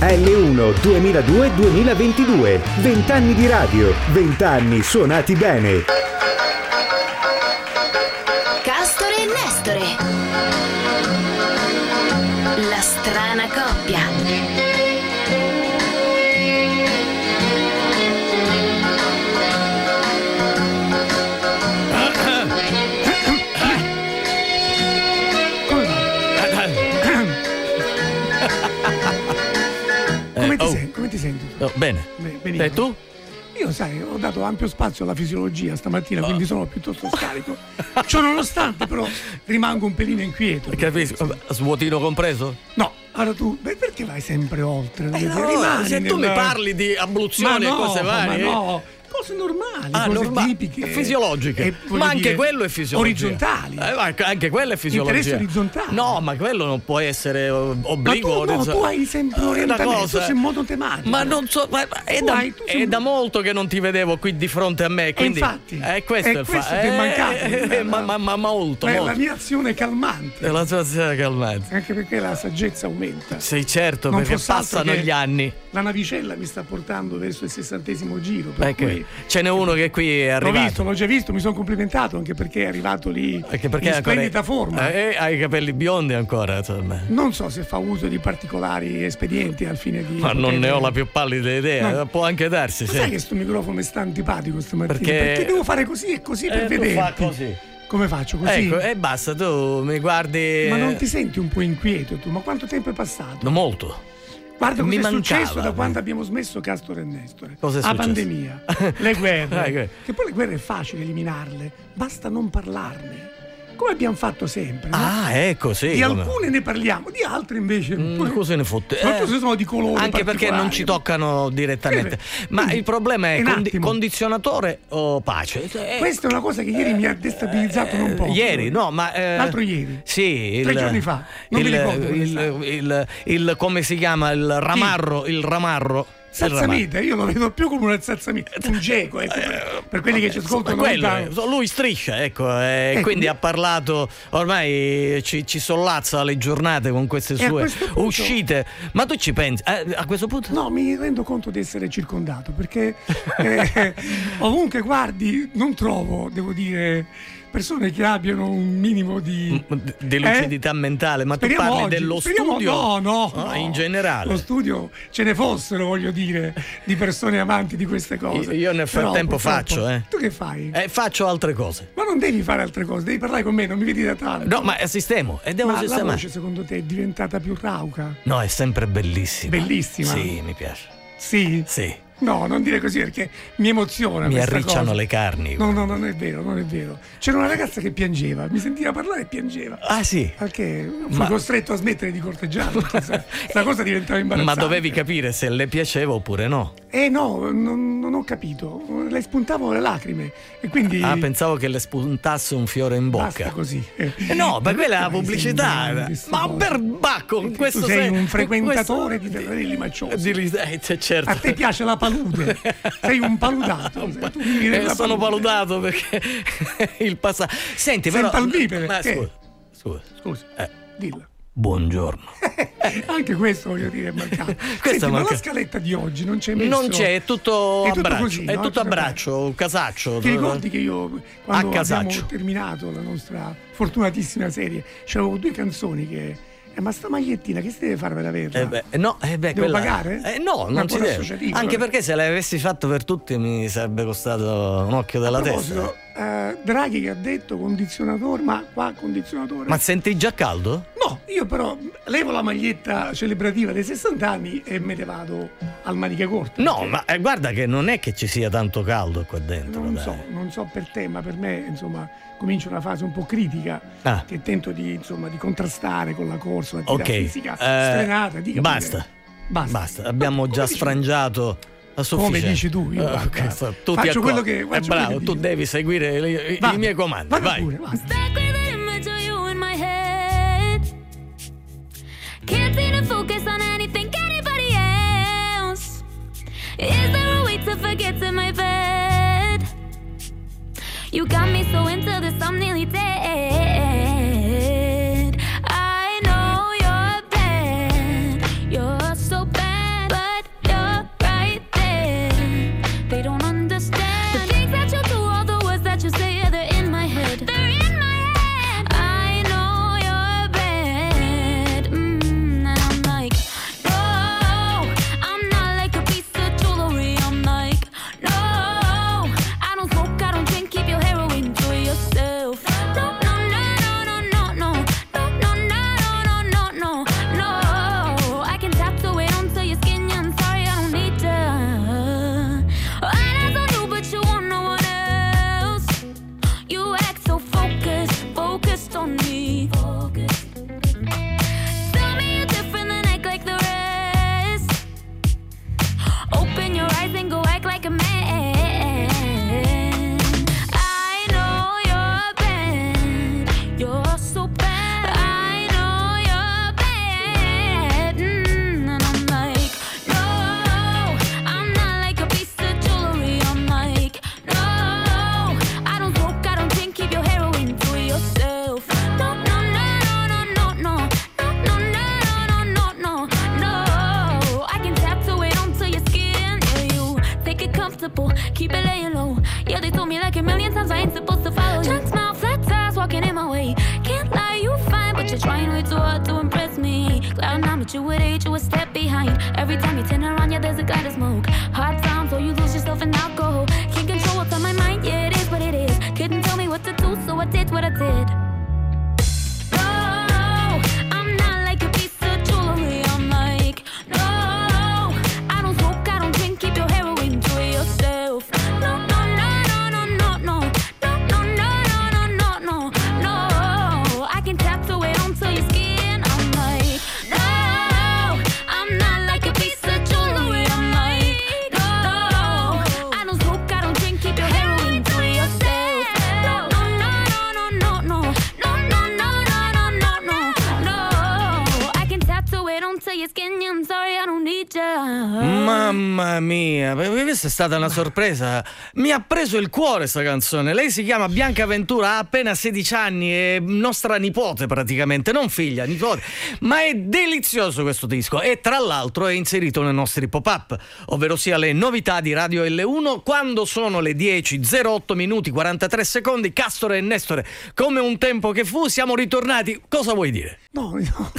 L1 2002-2022. 20 anni di radio, 20 anni suonati bene. Oh, bene. Benissimo. E tu? Io sai, ho dato ampio spazio alla fisiologia stamattina, quindi sono piuttosto scarico. Ciò nonostante, però, rimango un pelino inquieto. Capisco. Svuotino compreso? No, allora tu, beh, perché vai sempre oltre? Eh no, se tu nel- mi parli di abluzioni Ma e no, cose varie. Ma no, cose normali, Ah, cose norma- tipiche. fisiologiche. e, ma anche dire, quello è fisiologia. Orizzontali. Eh, anche quello è fisiologia. Interesse orizzontale. No, ma quello non può essere eh, Ma obbligo. tu, no, tu hai sempre È una orientamento, sei in modo tematico. Ma non so, ma- è, da, hai- sei è un- da molto che non ti vedevo qui di fronte a me. Quindi, infatti, è questo è il questo fatto. che è mancato. Eh, ma, ma, ma molto, molto. la mia azione è calmante, È la situazione calmante. anche perché la saggezza aumenta. Sì, certo, Non perché passano gli anni. La navicella mi sta portando verso il sessantesimo giro. Per Ecco, cui ce n'è uno che qui è l'ho arrivato. visto, l'ho già visto, mi sono complimentato anche perché è arrivato lì Anche perché in è ancora- splendida forma. Eh, eh, ha i capelli biondi ancora, insomma. Non so se fa uso di particolari espedienti al fine di. Ma non ne ho la più pallida idea, No. può anche darsi, Ma sì. sai che sto microfono mi sta antipatico stamattina? Perché- Perché, devo fare così e così per Eh, tu vederti. fa così. Come faccio così? Ecco, e basta, tu mi guardi. Ma non ti senti un po' inquieto tu? Ma quanto tempo è passato? no, molto. Guarda mi cosa è successo da quando abbiamo smesso Castore e Nestore. Cosa è La pandemia, le guerre. Che poi le guerre è facile eliminarle, basta non parlarne. Come abbiamo fatto sempre. no? Ah, ecco, sì. di come- alcune ne parliamo, di altre invece. Mm, cosa ne fotte? Eh, sono di colore. Anche perché non ci toccano direttamente. Sì, Ma quindi, il problema è un condi- condizionatore o pace? Eh, Questa è una cosa che ieri mi ha destabilizzato non poco. Ieri, no, ma. eh, L'altro ieri. Sì, Tre il, giorni fa. Non mi il, ricordo quando è il, il, come si chiama? Il ramarro. Il ramarro. il ramarro. Salsamita, io lo vedo più come una salsamita, un geco, ecco, per, per quelli che ci ascoltano. Quello lui striscia, ecco, eh, Ecco, quindi ha parlato, ormai ci, ci sollazza le giornate con queste sue punto- uscite. Ma tu ci pensi? eh, a questo punto? No, mi rendo conto di essere circondato perché eh, ovunque guardi non trovo, devo dire, persone che abbiano un minimo di... Di lucidità mentale, ma tu Eh? Speriamo parli oggi, dello studio? No, no, Ah, no. in generale. Lo studio ce ne fossero, voglio dire, di persone amanti di queste cose. Io nel Però, frattempo purtroppo- faccio, eh. Tu che fai? Eh, faccio altre cose. Ma non devi fare altre cose, devi parlare con me, non mi vedi da tanto. No, ma sistemo e devo Ma la sistemare. voce secondo te è diventata più rauca? No, è sempre bellissima. Bellissima? Sì, mi piace. Sì? Sì. No, non dire così perché mi emoziona. Mi arricciano cosa. le carni. No, no, non è vero, non è vero. C'era una ragazza che piangeva, mi sentiva parlare e piangeva. Ah, sì. Perché fui Ma- costretto a smettere di corteggiarla. Questa cosa diventava Ma imbarazzante. dovevi capire se le piaceva oppure no. Eh no, non, non ho capito. Le spuntavano le lacrime e quindi Ah, pensavo che le spuntasse un fiore in basta bocca. così. Eh, Eh no, per quella è la pubblicità. Ma cose. per bacco, con Tu questo sei sei- un frequentatore questo- di terreni macciosi. Di- eh, certo. A te piace la palude, sei un paludato. Tu vivi Eh, nella sono paludato perché il passato. Senti, Sei però. impalpibile, Ma che? scusa, scusa. Scusa, Eh, dillo. Buongiorno. Anche questo voglio dire è mancato. Senti, è ma la scaletta di oggi non c'è messo. Non c'è, è tutto È tutto braccio. così, è no? Tutto casaccio. Ti ricordi che io quando abbiamo terminato la nostra fortunatissima serie c'avevo due canzoni che eh, ma sta magliettina che si deve fare per averla? Eh beh, no, eh beh, Devo quella- pagare? Eh, no, non si deve. Anche eh. perché se l'avessi fatto per tutti mi sarebbe costato un occhio della testa. eh, Draghi che ha detto condizionatore, ma qua condizionatore. Ma senti già caldo? No, io però levo la maglietta celebrativa dei 60 anni e me ne vado al maniche corte. No, ma eh, guarda che non è che ci sia tanto caldo qua dentro. Non dai. so, non so per te, ma per me, insomma, comincia una fase un po' critica Ah. che tento di, insomma, di contrastare con la corsa, l'attività Ok, fisica eh, sfrenata. dica basta. Basta. Basta, abbiamo Come già dici? sfrangiato. Come dici tu, io Eh, guarda, ok, so- tu faccio quello che- Eh, faccio bravo, quello che tu dico. devi seguire le- i, miei comandi. vada vai. pure. Can't seem to focus on anything, anybody else. Is there a way to forget in my bed? You got me so into this, I'm nearly dead. Questa è stata una sorpresa. Mi ha preso il cuore sta canzone. Lei si chiama Bianca Ventura, ha appena 16 anni, è nostra nipote praticamente, non figlia, nipote. Ma è delizioso questo disco e tra l'altro è inserito nei nostri pop-up, ovvero sia le novità di Radio L1 quando sono le 10.08 minuti 43 secondi. Castore e Nestore, come un tempo che fu, siamo ritornati. Cosa vuoi dire? No, no,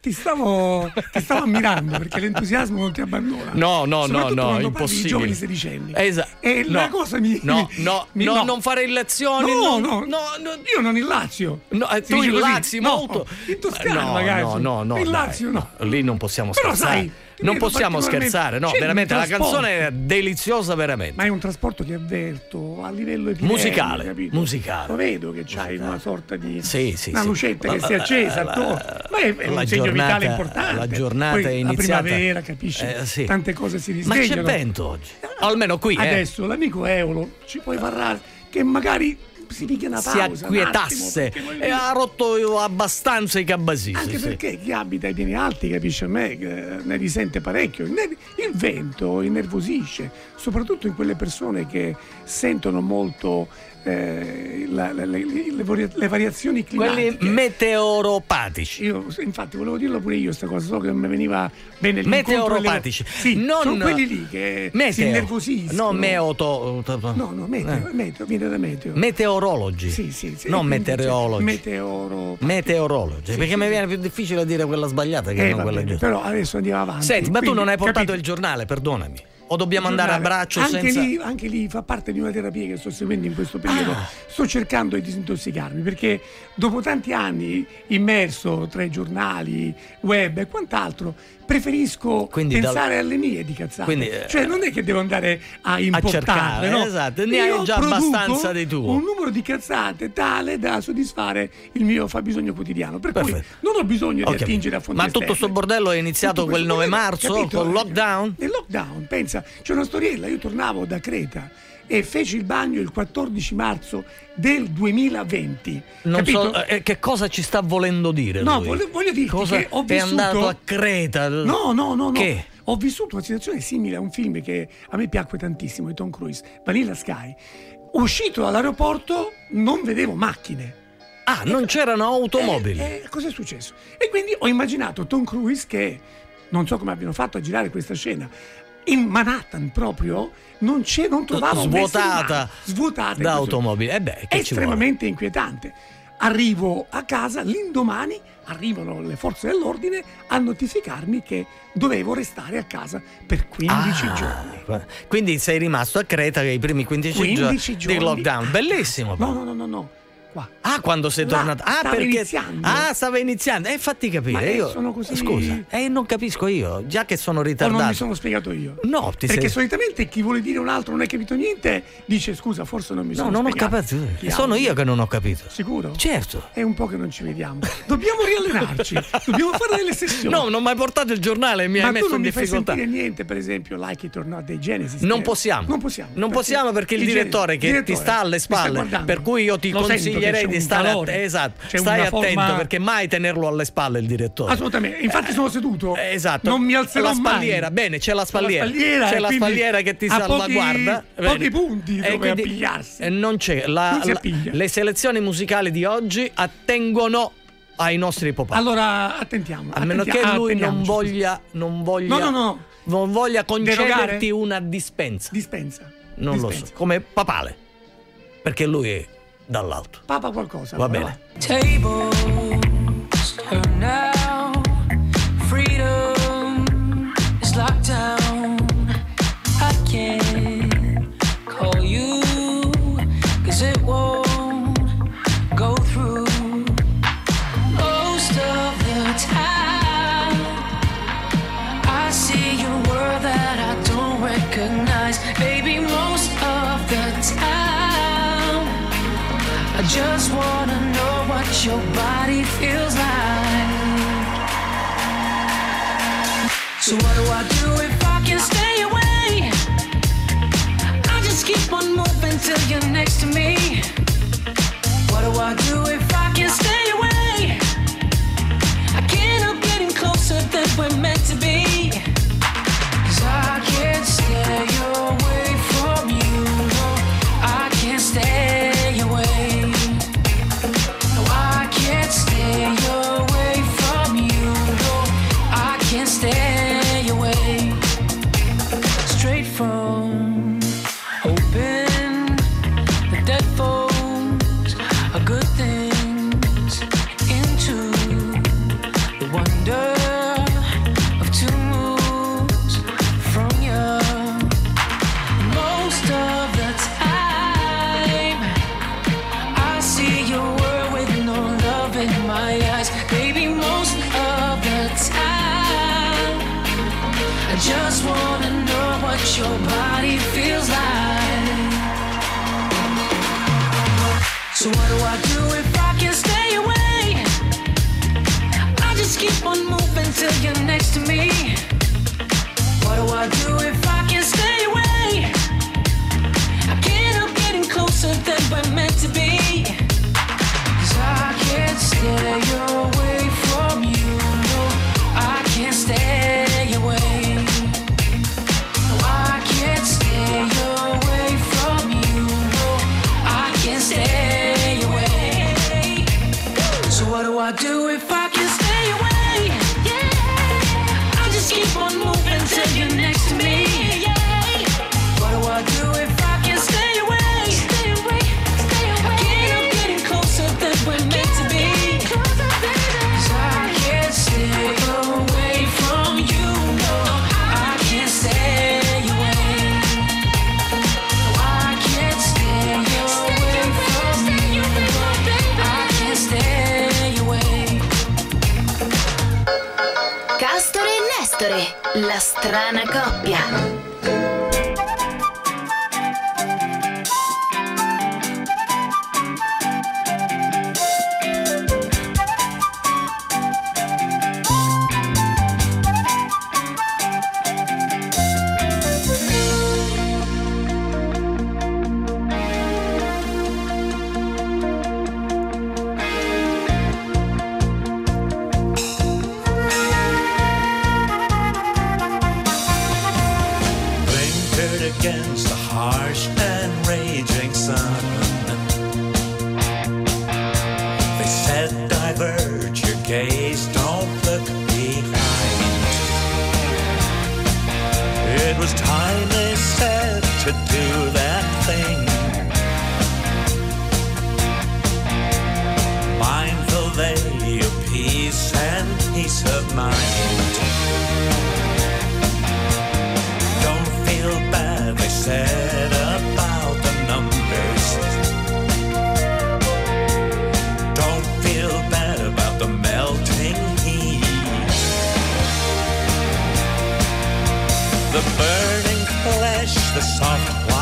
ti stavo, ti stavo ammirando perché l'entusiasmo non ti abbandona. No, no, no, no, impossibile. giovani sedicenni. Esatto. E la No. cosa mi. No, no, mi- no, non fare illazioni. No, no, no, no. Io non in Lazio. No, eh, tu dice così? illazzi No, molto. In Toscana, no, magari. No, no, no. In dai. Lazio, no. Lì non possiamo Però scherzare. sai, non possiamo scherzare, no, veramente la canzone è deliziosa veramente. Ma è un trasporto che avverto a livello epidemico, Musicale, capito? musicale. Lo vedo che c'hai una sorta di Sì, sì, una sì. lucetta che La- si è accesa la-. Ma è, è un segno giornata- vitale importante. la giornata Poi è iniziata- La primavera, capisci? Eh, sì. Tante cose si Ma risvegliano. c'è vento oggi. Almeno qui, eh. Adesso l'amico Eolo ci puoi parlare che magari si picchia una Si pausa. attimo, acquietasse voglio e ha rotto abbastanza i cabasisi. Anche sì. perché chi abita ai piani alti, capisce a me, che ne risente parecchio. Il vento innervosisce, soprattutto in quelle persone che sentono molto eh, la- la- le, le varia- le variazioni Quelli climatiche. meteoropatici. Io, infatti, volevo dirlo pure io, sta cosa, so che mi veniva bene l'incontro Meteoropatici. delle- Sì, Non- sono quelli lì che si Meteo. innervosiscono. No, meoto. No, no, meteo, meteo, viene da meteo. Meteorologi. Sì, sì, sì. Non meteorologi. Meteoro. Meteorologi. Sì, perché sì. mi viene più difficile dire quella sbagliata che Eh, non quella giusta. però adesso andiamo avanti. Senti, ma tu Quindi, non hai portato capito? il giornale, perdonami. O dobbiamo andare a braccio anche senza. Lì, anche lì fa parte di una terapia che sto seguendo in questo periodo. Ah. Sto cercando di disintossicarmi perché dopo tanti anni immerso tra i giornali, web e quant'altro, preferisco Quindi dal- pensare alle mie di cazzate. Quindi, eh, cioè, non è che devo andare a importarle, cercare, no? esatto, ne hai già abbastanza di tuo. Un numero di cazzate tale da soddisfare il mio fabbisogno quotidiano. Per cui Perfetto. non ho bisogno Ho di attingere a fonti Ma tutto esterne. sto bordello è iniziato Tutto quel questo 9 problema, marzo capito? col lockdown? Nel lockdown, pensa, c'è una storiella, io tornavo da Creta e feci il bagno il 14 marzo del 2020. Non capito? so eh, che cosa ci sta volendo dire. No, voglio, voglio dirti Cosa che ho è vissuto... andato a Creta? No, no, no, no. Che? Ho vissuto una situazione simile a un film che a me piacque tantissimo di Tom Cruise, Vanilla Sky. Uscito dall'aeroporto non vedevo macchine. Ah, non c'erano automobili. Eh, eh, cosa è successo? E quindi ho immaginato Tom Cruise che non so come abbiano fatto a girare questa scena. In Manhattan proprio non, c'è, non trovavo Svuotata svuotata da automobili. Eh beh, estremamente inquietante. Arrivo a casa, l'indomani arrivano le forze dell'ordine a notificarmi che dovevo restare a casa per 15 Ah, giorni. Quindi sei rimasto a Creta i primi 15, 15 giorni giorni. di lockdown. Bellissimo. No, no, no, no, no. Qua. Ah, quando sei Là, tornato. Ah, stava perché. iniziando. Ah, stava iniziando. Eh, fatti capire. Ma, eh, io... sono così- Scusa, eh, non capisco io, già che sono ritardato. non mi sono spiegato io? No, ti Perché sei. solitamente chi vuole dire un altro non hai capito niente dice scusa, forse non mi No, sono non ho spiegato. capito. Chi Sono altro? io che non ho capito. Sicuro? Certo. È un po' che non ci vediamo. Dobbiamo riallenarci. Dobbiamo fare delle sessioni. No, non mi hai portato il giornale e mi Ma hai tu messo non in mi fai difficoltà. sentire niente, per esempio, Like It or Not dei Genesis. Non possiamo. Non possiamo. Non possiamo perché il direttore che direttore ti sta alle mi spalle, per cui io ti Lo che consiglierei di stare calore, att- esatto. Stai attento forma- perché mai tenerlo alle spalle il direttore. Assolutamente. Infatti sono seduto. Eh, Esatto. Non mi alzerò la mai. spalliera, bene, c'è la spalliera. spalliera, c'è la spalliera che ti pochi- salvaguarda. pochi Vedi? punti E dove quindi- appigliarsi. eh, non c'è. La- Non la- le selezioni musicali di oggi attengono ai nostri pop Allora, attentiamo. A meno che lui non voglia, non voglia, No, no, no. non voglia concederti Derogare? una dispensa. Dispensa. non lo Dispensa. so. Come papale. Perché lui è dall'alto. Papa qualcosa. Va allora, bene. Tables your body feels like. So what do I do if I can stay away? I just keep on moving till you're next to me. What do I do if La strana coppia.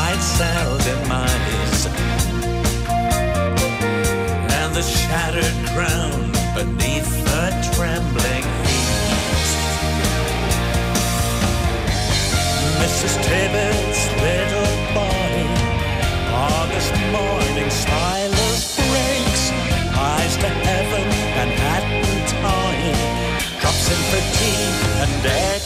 lights out in my eyes and the shattered ground beneath the trembling heels. Mrs. Tibbetts' little body, August morning silence breaks, eyes to heaven and hat and tie, drops in fatigue and air.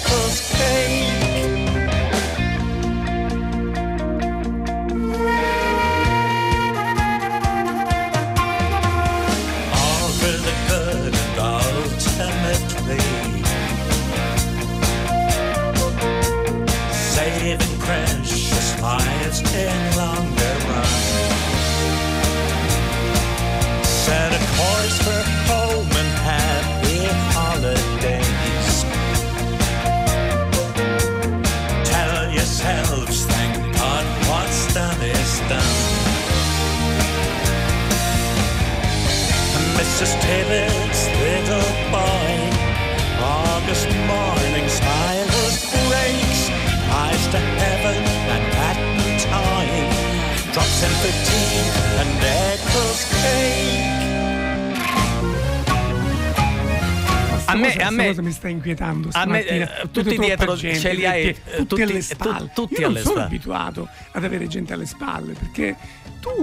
Just tables that are. August mornings, silence breaks. Eyes to heaven and at the time. Drops in fatigue and Eccles cake. A me, a me, cosa mi sta inquietando a me, eh, tutti dietro ce li hai eh, tutti, tutti alle eh, spalle tutti io non sono spalle. abituato ad avere gente alle spalle perché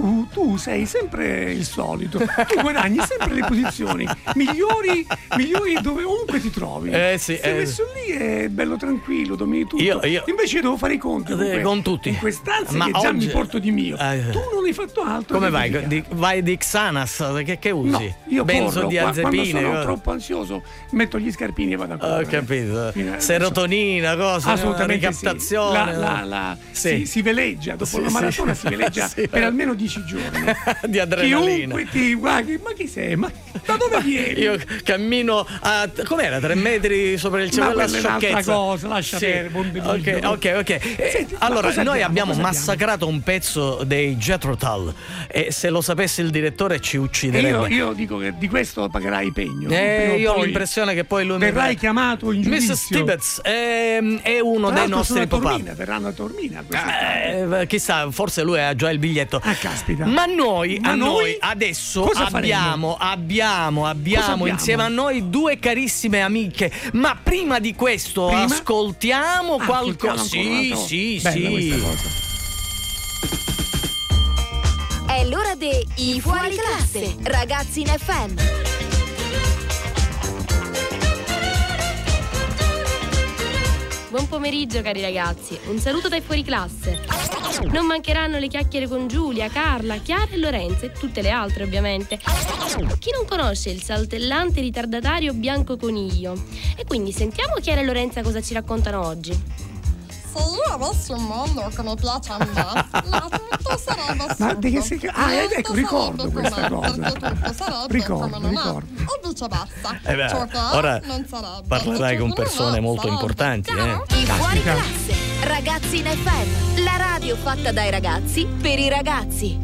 tu, tu sei sempre il solito. Tu guadagni sempre le posizioni migliori, migliori dove ovunque ti trovi. Eh sì, Sei eh. messo lì è bello tranquillo, domini tutto. Io- io- Invece devo fare i conti con, Eh, con tutti. con quest'ansia Ma che già oggi- mi porto di mio. Eh. Tu non hai fatto altro. Come vai? Di- vai di Xanax? Che, che usi? No, io corro, qua- quando Benzodiazepine? sono troppo ansioso metto gli scarpini e vado a correre. Ho capito. Fino Serotonina, cosa? Assolutamente Ricaptazione. sì. La, la- la- Sì. si, si veleggia, dopo Sì, la maratona si veleggia per almeno 10 giorni. di adrenalina. Chiunque ti guardi, ma chi sei? Ma da dove vieni? Io cammino a com'era? Tre metri sopra il Ma cielo la quella è cosa, lascia perdere, buon Ok, ok, ok. Eh, Senti, ma allora, noi abbiamo? abbiamo massacrato un pezzo dei Jethro Tull e se lo sapesse il direttore ci ucciderebbe. io, io dico che di questo pagherai pegno. Eh, io ho l'impressione che poi lui mi Verrai chiamato in giudizio. Mrs. Stibetz ehm, è uno Tra dei nostri pop-up. Tormina, verranno a Tormina. quest'estate. Eh, chissà, forse lui ha già il biglietto. Ah, caspita. Ma noi, Ma a noi, adesso cosa abbiamo, abbiamo, abbiamo, abbiamo? insieme a noi due carissime amiche. Ma prima di questo, Prima? ascoltiamo Ah, qualcosa. Sì, sì, sì. È l'ora dei I Fuori Classe, ragazzi in FM. Buon pomeriggio cari ragazzi, un saluto dai fuori classe. Non mancheranno le chiacchiere con Giulia, Carla, Chiara e Lorenzo e tutte le altre ovviamente. Chi non conosce il saltellante ritardatario bianco coniglio? E quindi sentiamo Chiara e Lorenza cosa ci raccontano oggi. Se io avessi un mondo come piace a me, la tutto sarebbe Ma assurdo. di che si- ah, eh, ecco, ricordo questa cosa. Perché tutto sarebbe Ricordo, come non è. ricordo. O viceversa. Eh beh, Ciò che ora non sarebbe. parlerai con persone molto sarebbe. importanti, eh. I Fuori. Classe, ragazzi in FM. La radio fatta dai ragazzi per i ragazzi.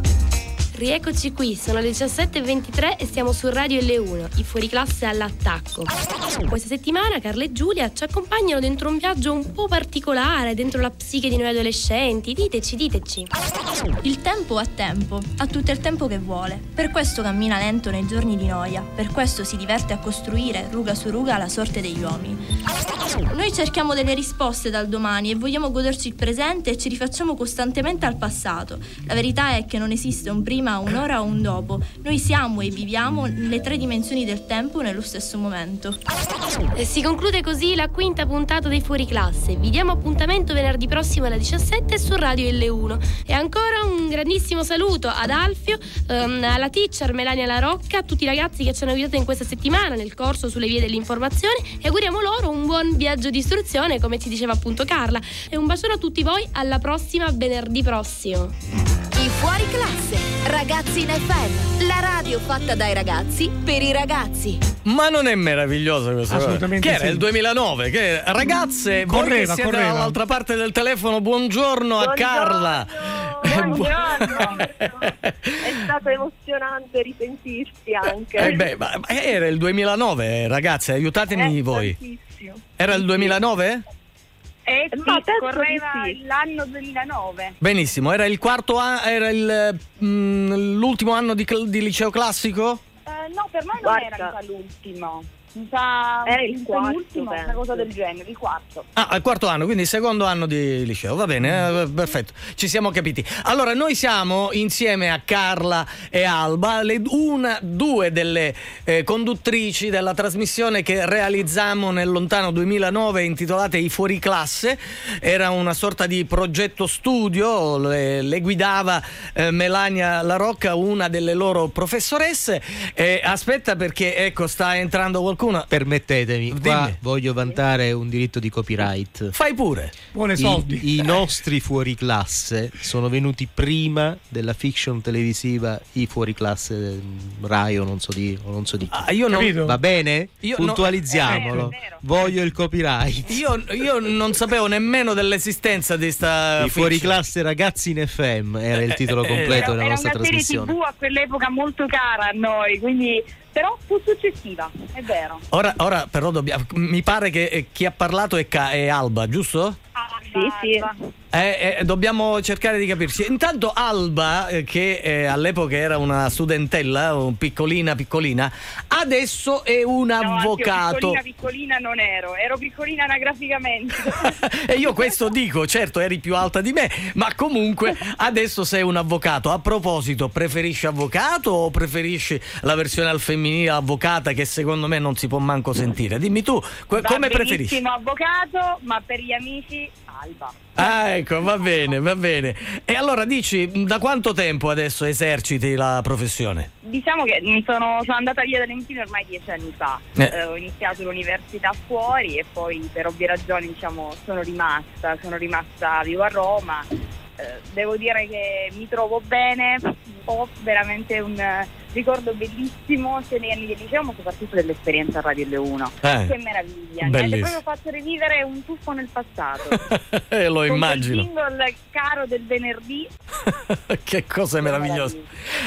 Rieccoci qui, sono le 17.23 e siamo su Radio L1, i fuori classe all'attacco. Questa settimana Carla e Giulia ci accompagnano dentro un viaggio un po' particolare, dentro la psiche di noi adolescenti. Diteci, diteci. Il tempo ha tempo, ha tutto il tempo che vuole. Per questo cammina lento nei giorni di noia, per questo si diverte a costruire ruga su ruga la sorte degli uomini. Noi cerchiamo delle risposte dal domani e vogliamo goderci il presente e ci rifacciamo costantemente al passato. La verità è che non esiste un prima, un'ora o un dopo. Noi siamo e viviamo nelle tre dimensioni del tempo nello stesso momento. E si conclude così la quinta puntata dei Fuori Classe. Vi diamo appuntamento venerdì prossimo alle 17 su Radio L1. E ancora un grandissimo saluto ad Alfio, ehm, alla teacher Melania La Rocca, a tutti i ragazzi che ci hanno aiutato in questa settimana nel corso sulle vie dell'informazione e auguriamo loro un buon viaggio di istruzione, come ci diceva appunto Carla. E un bacione a tutti voi, alla prossima venerdì prossimo. I Fuori Classe, ragazzi in FM. La radio fatta dai ragazzi per i ragazzi. Ma non è meraviglioso questo? Assolutamente Che era sì. il 2009, che ragazze, voi che Correva, siete correva. dall'altra parte del telefono, buongiorno, a Carla. Buongiorno. È stato emozionante risentirsi anche. Eh beh, ma ma era il 2009, ragazze, aiutatemi Eh, voi. tantissimo. Era il 2009? Eh sì, Ma correva sì. l'anno 2009. Benissimo, era il quarto anno, era il, mm, l'ultimo anno di, cl- di liceo classico? Eh, no, per me non Guarda. era l'ultimo. Mi sa Era il quarto, l'ultimo, una cosa del genere, il quarto. Ah, al quarto anno, quindi secondo anno di liceo, va bene, eh, perfetto, ci siamo capiti. Allora, noi siamo insieme a Carla e Alba, le, una, due delle eh, conduttrici della trasmissione che realizzammo nel lontano 2009 intitolate I Fuori Classe. Era una sorta di progetto studio, le, le guidava eh, Melania La Rocca, una delle loro professoresse. Eh, aspetta perché, ecco, sta entrando qualcuno. Permettetemi, qua voglio vantare un diritto di copyright. Fai pure. Vuole I, soldi. I nostri fuoriclasse sono venuti prima della fiction televisiva I fuoriclasse mm, Rai o non so di, o non so di chi. Ah, io non, Capito? Va bene? Io no- Puntualizziamolo. è vero, è vero. Voglio il copyright. Io, io non sapevo nemmeno dell'esistenza di sta I fuoriclasse ragazzi in FM era il titolo Eh, eh, completo Era, della era nostra una serie trasmissione. tv a quell'epoca molto cara a noi, quindi però fu successiva, è vero. Ora, ora però dobbiamo. Mi pare che eh, chi ha parlato è, Ca- è Alba, giusto? Sì, sì. Eh, eh, dobbiamo cercare di capirci. Intanto Alba, eh, che eh, all'epoca era una studentella, un piccolina piccolina, adesso è un No, anzi, io avvocato. piccolina piccolina non ero, ero piccolina anagraficamente. E io questo dico, certo eri più alta di me, ma comunque adesso sei un avvocato. A proposito, preferisci avvocato o preferisci la versione al femminile avvocata che secondo me non si può manco sentire? Dimmi tu, come preferisci? benissimo avvocato, ma per gli amici Alba. Ah, ecco, va bene, va bene. E allora dici, da quanto tempo adesso eserciti la professione? Diciamo che sono, sono andata via dall'Entino ormai dieci anni fa. Eh. Eh, ho iniziato l'università fuori e poi per ovvie ragioni diciamo, sono rimasta, sono rimasta vivo a Roma. Eh, devo dire che mi trovo bene, ho veramente un ricordo bellissimo sia degli anni del liceo ma soprattutto dell'esperienza a Radio L1. Eh, che meraviglia, mi avete proprio fatto rivivere un tuffo nel passato. Eh, lo Con immagino. quel jingle caro del venerdì che cose meravigliose.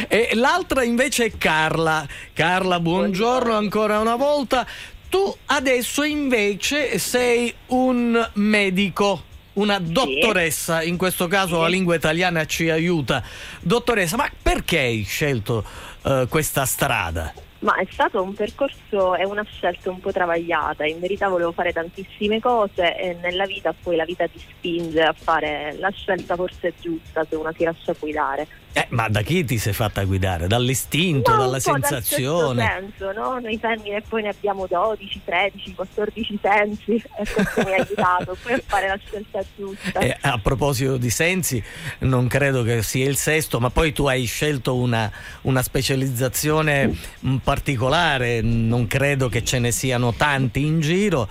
E l'altra invece è Carla. Carla, buongiorno ancora una volta. Tu adesso invece sei un medico. Una dottoressa, in questo caso la lingua italiana ci aiuta. Dottoressa, ma perché hai scelto eh, questa strada? Ma è stato un percorso e una scelta un po' travagliata, in verità volevo fare tantissime cose e nella vita poi la vita ti spinge a fare la scelta forse giusta se una si lascia guidare. Eh, ma da chi ti sei fatta guidare? Dall'istinto, No, dalla dal sensazione? stesso senso, no? Noi femmine poi ne abbiamo 12, 13, 14 sensi e questo mi ha aiutato poi a fare la scelta giusta. Eh, a proposito di sensi, non credo che sia il sesto, ma poi tu hai scelto una, una specializzazione particolare, non credo che ce ne siano tanti in giro.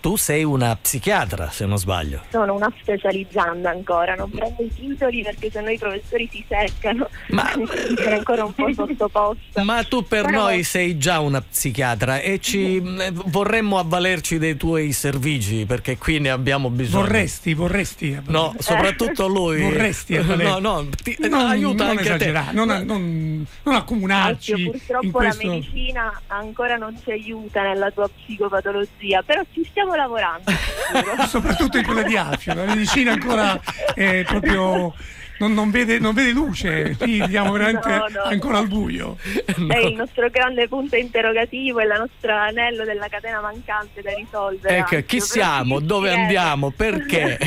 Tu sei una psichiatra, se non sbaglio. Sono una specializzanda ancora, non prendo i titoli perché sennò i professori si seccano, Ma- sono ancora un po' sottoposta. Ma tu per Però- noi sei già una psichiatra e ci eh, vorremmo avvalerci dei tuoi servigi perché qui ne abbiamo bisogno. Vorresti, vorresti. No, soprattutto lui. Vorresti avvalerti. No, no, ti- Non- aiuta non anche a te. esagerare, non, non, non accomunarci Alfio, in purtroppo la questo... medicina ancora non ci aiuta nella tua psicopatologia, però ci stiamo lavorando. soprattutto in quella di Alfio. La medicina ancora è proprio. Non, non vede, non vede luce, qui andiamo veramente No, no. ancora al buio. È il nostro grande punto interrogativo, è il nostro anello della catena mancante da risolvere. Ecco, chi siamo? Dove andiamo? Perché?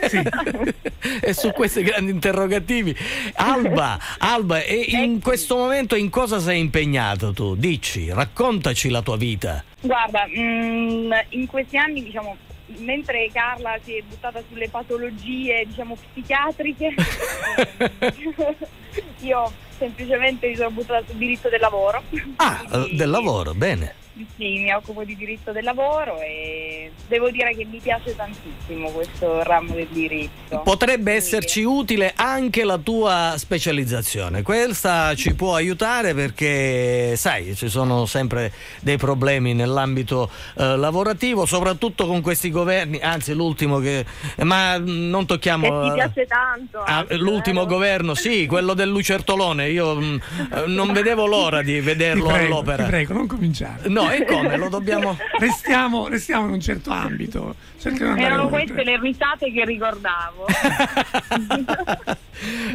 e su questi grandi interrogativi. Alba, Alba, e in questo momento in cosa sei impegnato tu? Dici, raccontaci la tua vita. Guarda, mm, in questi anni, diciamo, mentre Carla si è buttata sulle patologie, diciamo, psichiatriche, io semplicemente mi sono buttata sul diritto del lavoro. Ah, eh, del lavoro, bene. Sì, mi occupo di diritto del lavoro e devo dire che mi piace tantissimo questo ramo del diritto. Potrebbe esserci utile anche la tua specializzazione. Questa ci può aiutare perché, sai, ci sono sempre dei problemi nell'ambito eh, lavorativo, soprattutto con questi governi, anzi l'ultimo che... Ma non Che tocchiamo... ti eh, piace tanto. Ah, l'ultimo vero? governo, sì, quello del lucertolone. Io mm, eh, non vedevo l'ora di Ti vederlo prego, all'opera. ti prego, non cominciare. No, e come? Lo dobbiamo. Restiamo, restiamo in un certo ambito. Erano oltre. queste le risate che ricordavo.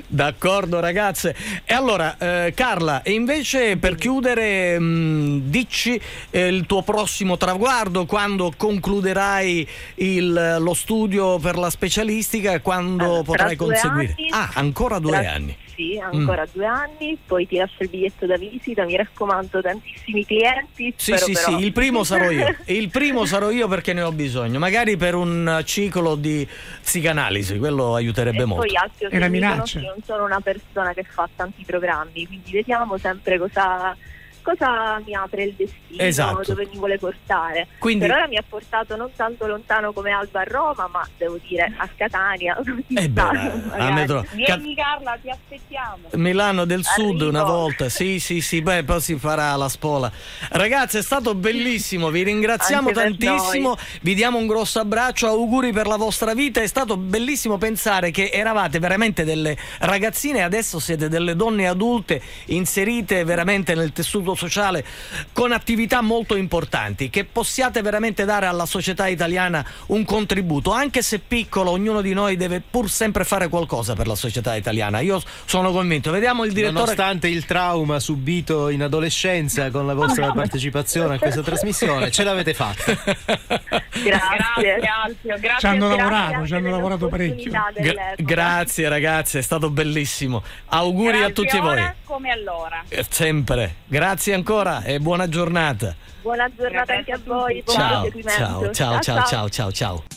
D'accordo, ragazze. E allora, eh, Carla, e invece per chiudere, mh, dici eh, il tuo prossimo traguardo quando concluderai il- lo studio per la specialistica e quando Allora, potrai tra due conseguire. anni- ah, ancora due tra- anni. Sì, ancora due anni, poi ti lascio il biglietto da visita, mi raccomando tantissimi clienti. Sì, spero sì, però- sì, il primo sarò io. Il primo sarò io perché ne ho bisogno. Magari per un ciclo di psicanalisi, quello aiuterebbe E molto. poi se È una mi minaccia. conosci, non sono una persona che fa tanti programmi, quindi vediamo sempre cosa, cosa mi apre il destino, Esatto. dove mi vuole portare. Quindi- Per ora mi ha portato non tanto lontano come Alba a Roma, ma devo dire a Catania. Eh beh, a metro- Vieni Carla, ti aspettiamo. Milano del Sud Arrivo. una volta, sì sì sì, beh poi si farà la spola. Ragazzi è stato bellissimo, vi ringraziamo tantissimo, vi diamo un grosso abbraccio, auguri per la vostra vita, è stato bellissimo pensare che eravate veramente delle ragazzine e adesso siete delle donne adulte inserite veramente nel tessuto tessuto sociale con attività molto importanti, che possiate veramente dare alla società italiana un contributo, anche se piccolo, ognuno di noi deve pur sempre fare qualcosa per la società italiana. Io sono convinto. Vediamo il direttore. Nonostante il trauma subito in adolescenza con la vostra partecipazione a questa trasmissione, ce l'avete fatta. Grazie, grazie. Ci hanno lavorato, ci hanno lavorato parecchio. Gra- grazie ragazzi, è stato bellissimo. Auguri a Grazie tutti voi. come allora. Eh, Sempre. Grazie ancora e buona giornata. Buona giornata anche a voi, Ciao, ciao, ciao, ciao, ciao, ciao, ciao.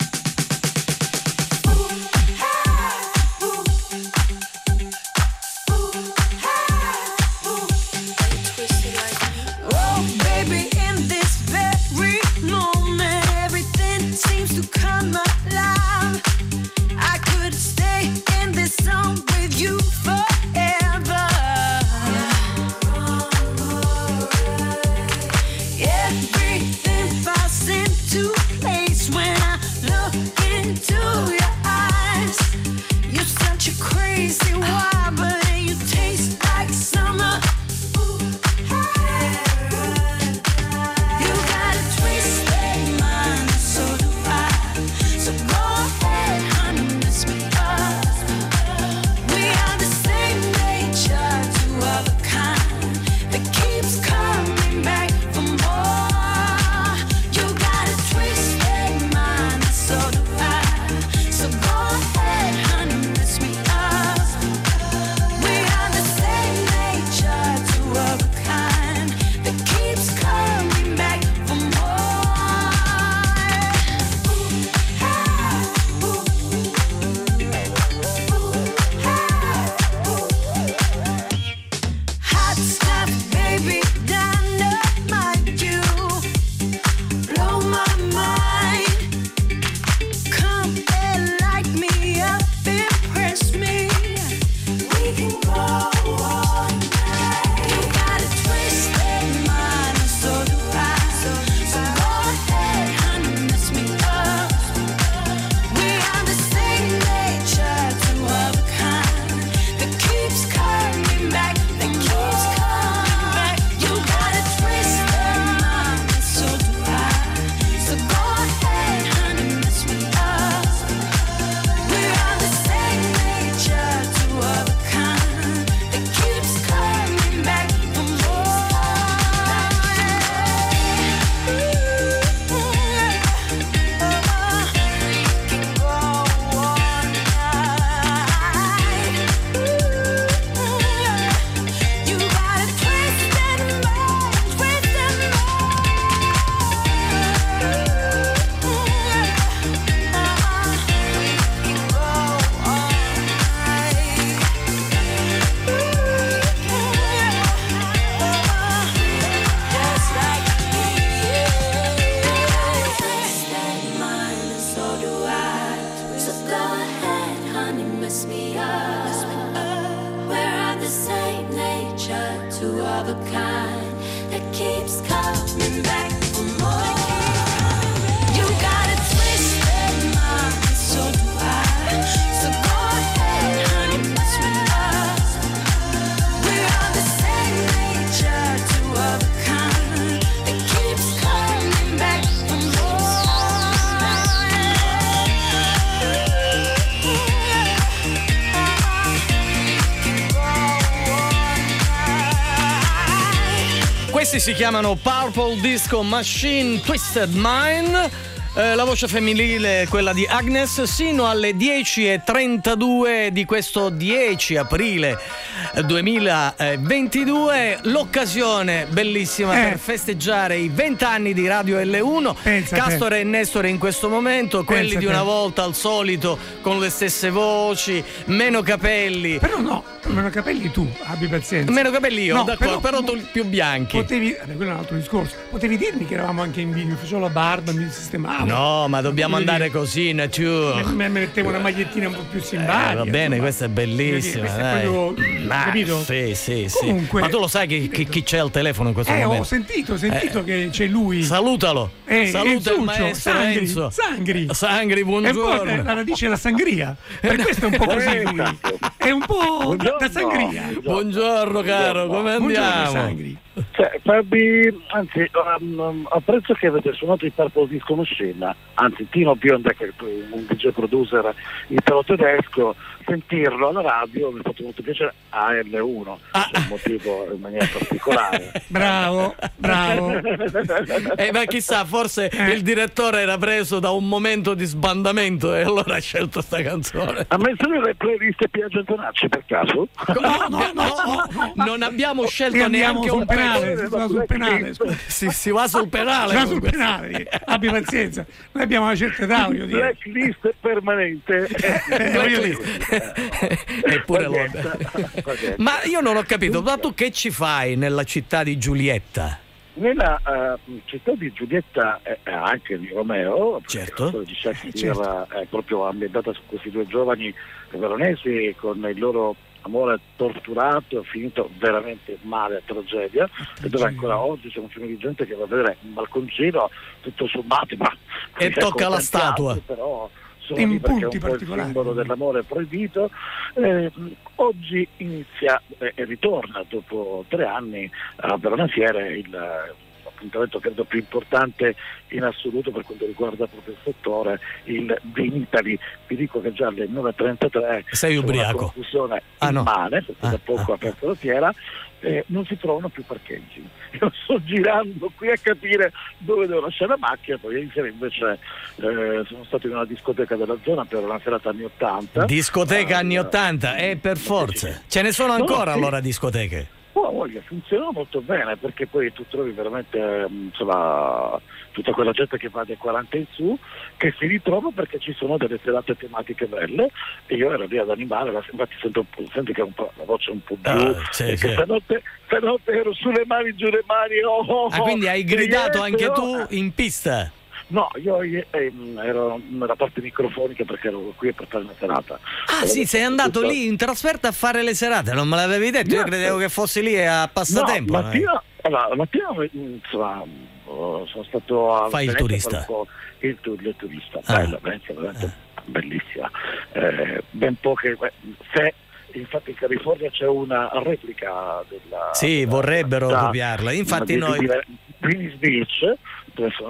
Si chiamano Purple Disco Machine Twisted Mind. Eh, la voce femminile è quella di Agnes sino alle 10.32 di questo 10 aprile 2022 l'occasione bellissima Eh. per festeggiare i 20 anni di Radio L1 Pensa te. Castore e Nestore in questo momento quelli Pensa di te. una volta al solito con le stesse voci meno capelli Però no, meno capelli tu, abbi pazienza. meno capelli io No, d'accordo però, tu più bianchi Potevi, eh, quello è un altro discorso. Potevi dirmi che eravamo anche in video, facevo la barba, mi sistemavo. No, ma dobbiamo andare dire, così, nature. Me, me mettevo una magliettina un po' più Eh, simpatica. va bene, insomma. questa è bellissima. Questa è proprio- Ma, capito? Sì, sì, sì. Comunque- Ma tu lo sai chi, chi- chi c'è al telefono in questo Eh, momento? ho sentito, ho sentito Eh, che c'è lui. Salutalo. Eh, Saluta il maestro Sangri, Enzo. Sangri. Sangri, È un po' buongiorno. la radice della sangria. Per questo è un po' così lui. È un po' da sangria. Buongiorno caro, come Buongiorno, andiamo? Sangri. Cioè, Fabi, anzi, um, apprezzo che avete suonato il Purple Disco Machine, anzi Tino Bionda che è un DJ producer italo tedesco, sentirlo alla radio mi ha fatto molto piacere a L1, Ah. per un motivo in maniera particolare. Bravo, bravo. Eh, ma chissà, forse il direttore era preso da un momento di sbandamento e allora ha scelto sta canzone. Ha messo nelle playlist Piaggio Antonacci per caso? No, no, no, non abbiamo scelto neanche un penale, pezzo. si va sul penale. Si, si va sul penale. Si va sul penale, abbi pazienza. Noi abbiamo una certa età, voglio dire. Blacklist permanente. Eppure lo Ma io non ho capito, ma tu che ci fai nella città di Giulietta? Nella eh, città di Giulietta e eh, anche di Romeo, Certo. di Shakespeare certo. è proprio ambientata su questi due giovani veronesi con il loro amore torturato, finito veramente male a tragedia, e dove ancora oggi c'è un film di gente che va a vedere un balconcino tutto sommato, ma E tocca la statua. Però In punti un po' il particolari. simbolo dell'amore proibito. Eh, oggi inizia eh, e ritorna dopo tre anni a Verona Fiere il appuntamento credo più importante in assoluto per quanto riguarda proprio il settore, il Vinitali. Vi dico che già alle 9.33 Sei c'è ubriaco? una confusione Ah, no. immane, perché da poco ha aperto la fiera, eh, non si trovano più parcheggi. Io sto girando qui a capire dove devo lasciare la macchina, poi ieri sera invece eh, sono stato in una discoteca della zona per una serata anni 80. Discoteca Ah, anni 80, eh, per forza. Ce ne sono No, ancora sì. allora discoteche? Oh, voglia, funziona molto bene perché poi tu trovi veramente ehm, insomma, tutta quella gente che va dai 40 in su che si ritrova perché ci sono delle serate tematiche belle e io ero lì ad animare, infatti sento un po', senti che la voce è un po' giù, Ah, sì, sì. che stanotte, stanotte ero sulle mani, giù le mani, oh, oh, Ah, quindi hai oh, gridato e anche io- tu in pista? No, io ehm, ero nella parte microfonica perché ero qui per fare una serata. Ah sì, sei andato lì in trasferta a fare le serate, non me l'avevi detto, io No. credevo che fossi lì a passatempo. No, eh. mattina, allora, mattina mm, insomma, sono stato a Fai il turista. Il, tu- il turista, Ah. bello, Venezia veramente bellissima. Eh, ben poche, se infatti in California c'è una replica della Sì, della- vorrebbero da- copiarla. Infatti di- noi- Venice Beach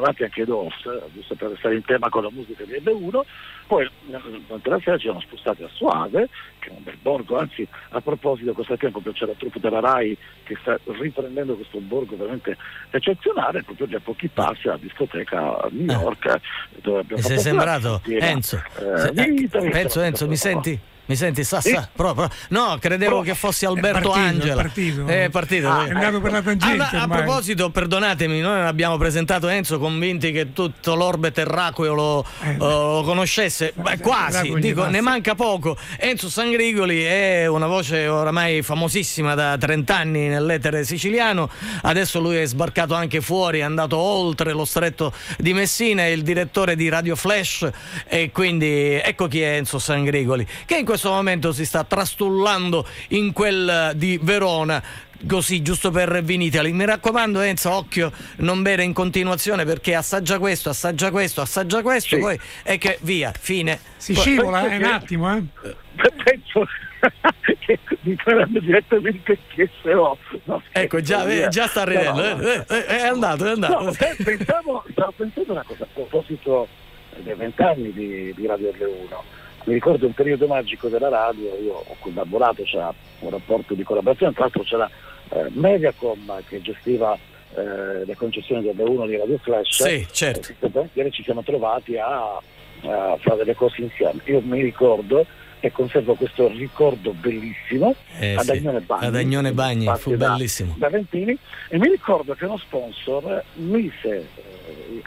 nati anche i Doors, giusto per restare in tema con la musica di L1, poi durante la sera ci siamo spostati a Suave, che è un bel borgo, anzi a proposito questo tempo c'è la truppa della RAI che sta riprendendo questo borgo veramente eccezionale, proprio lì a pochi passi alla discoteca a New York, dove abbiamo Mi sei sembrato Enzo. eh, Se- eh, vita, Enzo, mi senti? Mi senti? Sa, Sì. sa, proprio. No, credevo che fossi Alberto partito, è Angela. partito. È partito. Ah, è andato per la tangente ma a proposito, perdonatemi, noi abbiamo presentato Enzo convinti che tutto l'orbe terracqueo lo, Eh, lo conoscesse. Beh, quasi, dico, ne manca poco. Enzo Sangrigoli è una voce oramai famosissima da 30 anni nell'etere siciliano. Adesso lui è sbarcato anche fuori, è andato oltre lo stretto di Messina, è il direttore di Radio Flash e quindi ecco chi è Enzo Sangrigoli, che in questo momento si sta trastullando in quel eh, di Verona. Così, giusto per Vinitali. Mi raccomando, Enzo, occhio, non bere in continuazione perché assaggia questo, assaggia questo, assaggia questo, Sì. poi è che via, fine. Si Poi- scivola, è un attimo, eh. penso che dichiarando direttamente che se ho no, Ecco, già, eh, già sta No, ridendo. no, no. eh, eh, eh, è andato, è andato. No, eh, pensavo, stavo pensando una cosa a proposito dei vent'anni di, di Radio L1. Mi ricordo un periodo magico della radio, io ho collaborato, c'era un rapporto di collaborazione, tra l'altro c'era eh, Mediacom che gestiva eh, le concessioni di L1 di Radio Flash. Sì, certo. Eh, ieri ci siamo trovati a, a fare delle cose insieme. Io mi ricordo e conservo questo ricordo bellissimo Eh, ad. Agnone Bagni. Ad Agnone Bagni, fu da- bellissimo. da Ventini e mi ricordo che uno sponsor mise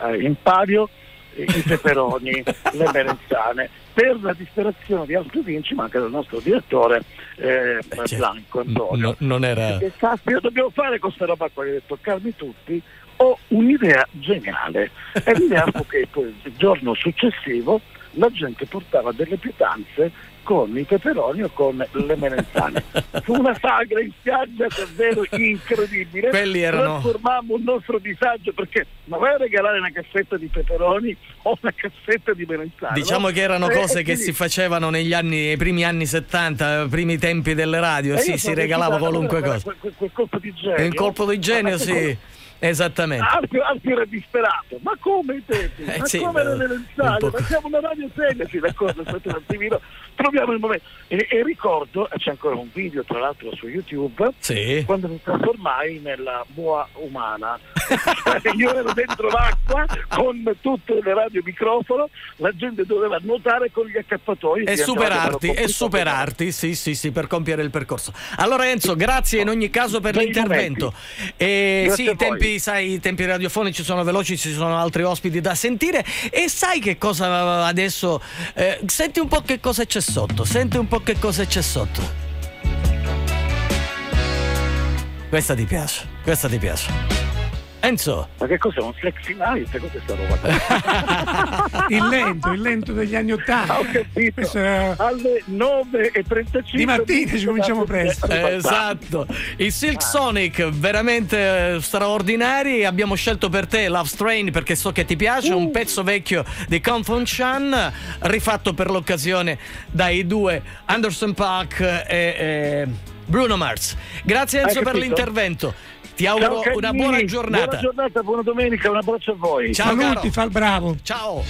eh, in palio i peperoni, le merenzane per la disperazione di Alto Vinci ma anche del nostro direttore eh, Blanco Antonio. No- non era. che caspita dobbiamo fare questa roba qua? Gli ho detto calmi tutti ho un'idea geniale e l'idea fu che poi il giorno successivo la gente portava delle pietanze con i peperoni o con le melenzane. Fu una sagra in spiaggia davvero incredibile. Quelli erano- Trasformammo il nostro disagio perché ma vai a regalare una cassetta di peperoni o una cassetta di melenzane? Diciamo no? che erano Eh, cose che quindi- si facevano negli anni, nei primi anni 70, primi tempi delle radio, E sì, si regalava qualunque cosa. Quel, quel- quel colpo di genio. Il colpo di genio, sì, esattamente. Alfio, Alfio era disperato, ma come i tempi? Eh, ma sì, come le un melenzane? po' Ma siamo una radio seria, sì d'accordo, aspetta un attimino, troviamo il momento. E, e ricordo, c'è ancora un video tra l'altro su YouTube, Sì. quando mi trasformai nella boa umana. Io ero dentro l'acqua con tutte le radio microfono, la gente doveva nuotare con gli accappatoi. E superarti, e superarti, sì, sì, sì, per compiere il percorso. Allora Enzo, grazie in ogni caso per l'intervento. E sì, i tempi, sai, i tempi radiofonici sono veloci, ci sono altri ospiti da sentire. E sai che cosa adesso? Eh, senti un po' che cosa c'è sotto, senti un po' che cosa c'è sotto. Questa ti piace, questa ti piace. Enzo. Ma che cos'è? Un flexi night? Cos'è sta roba? Il lento, il lento degli anni Ottanta. Ah, ho capito. Questo era- Alle 9.35 Di mattina ci cominciamo presto. Esatto, i Silk Sonic veramente eh, straordinari. Abbiamo scelto per te Love Strain perché so che ti piace, un pezzo vecchio di Confon Chan, rifatto per l'occasione dai due Anderson Park e, e Bruno Mars. Grazie Enzo per l'intervento. Ti auguro Ciao, una buona giornata. Buona giornata, buona domenica, un abbraccio a voi. Ciao, Saluti, caro. fa il bravo. Ciao.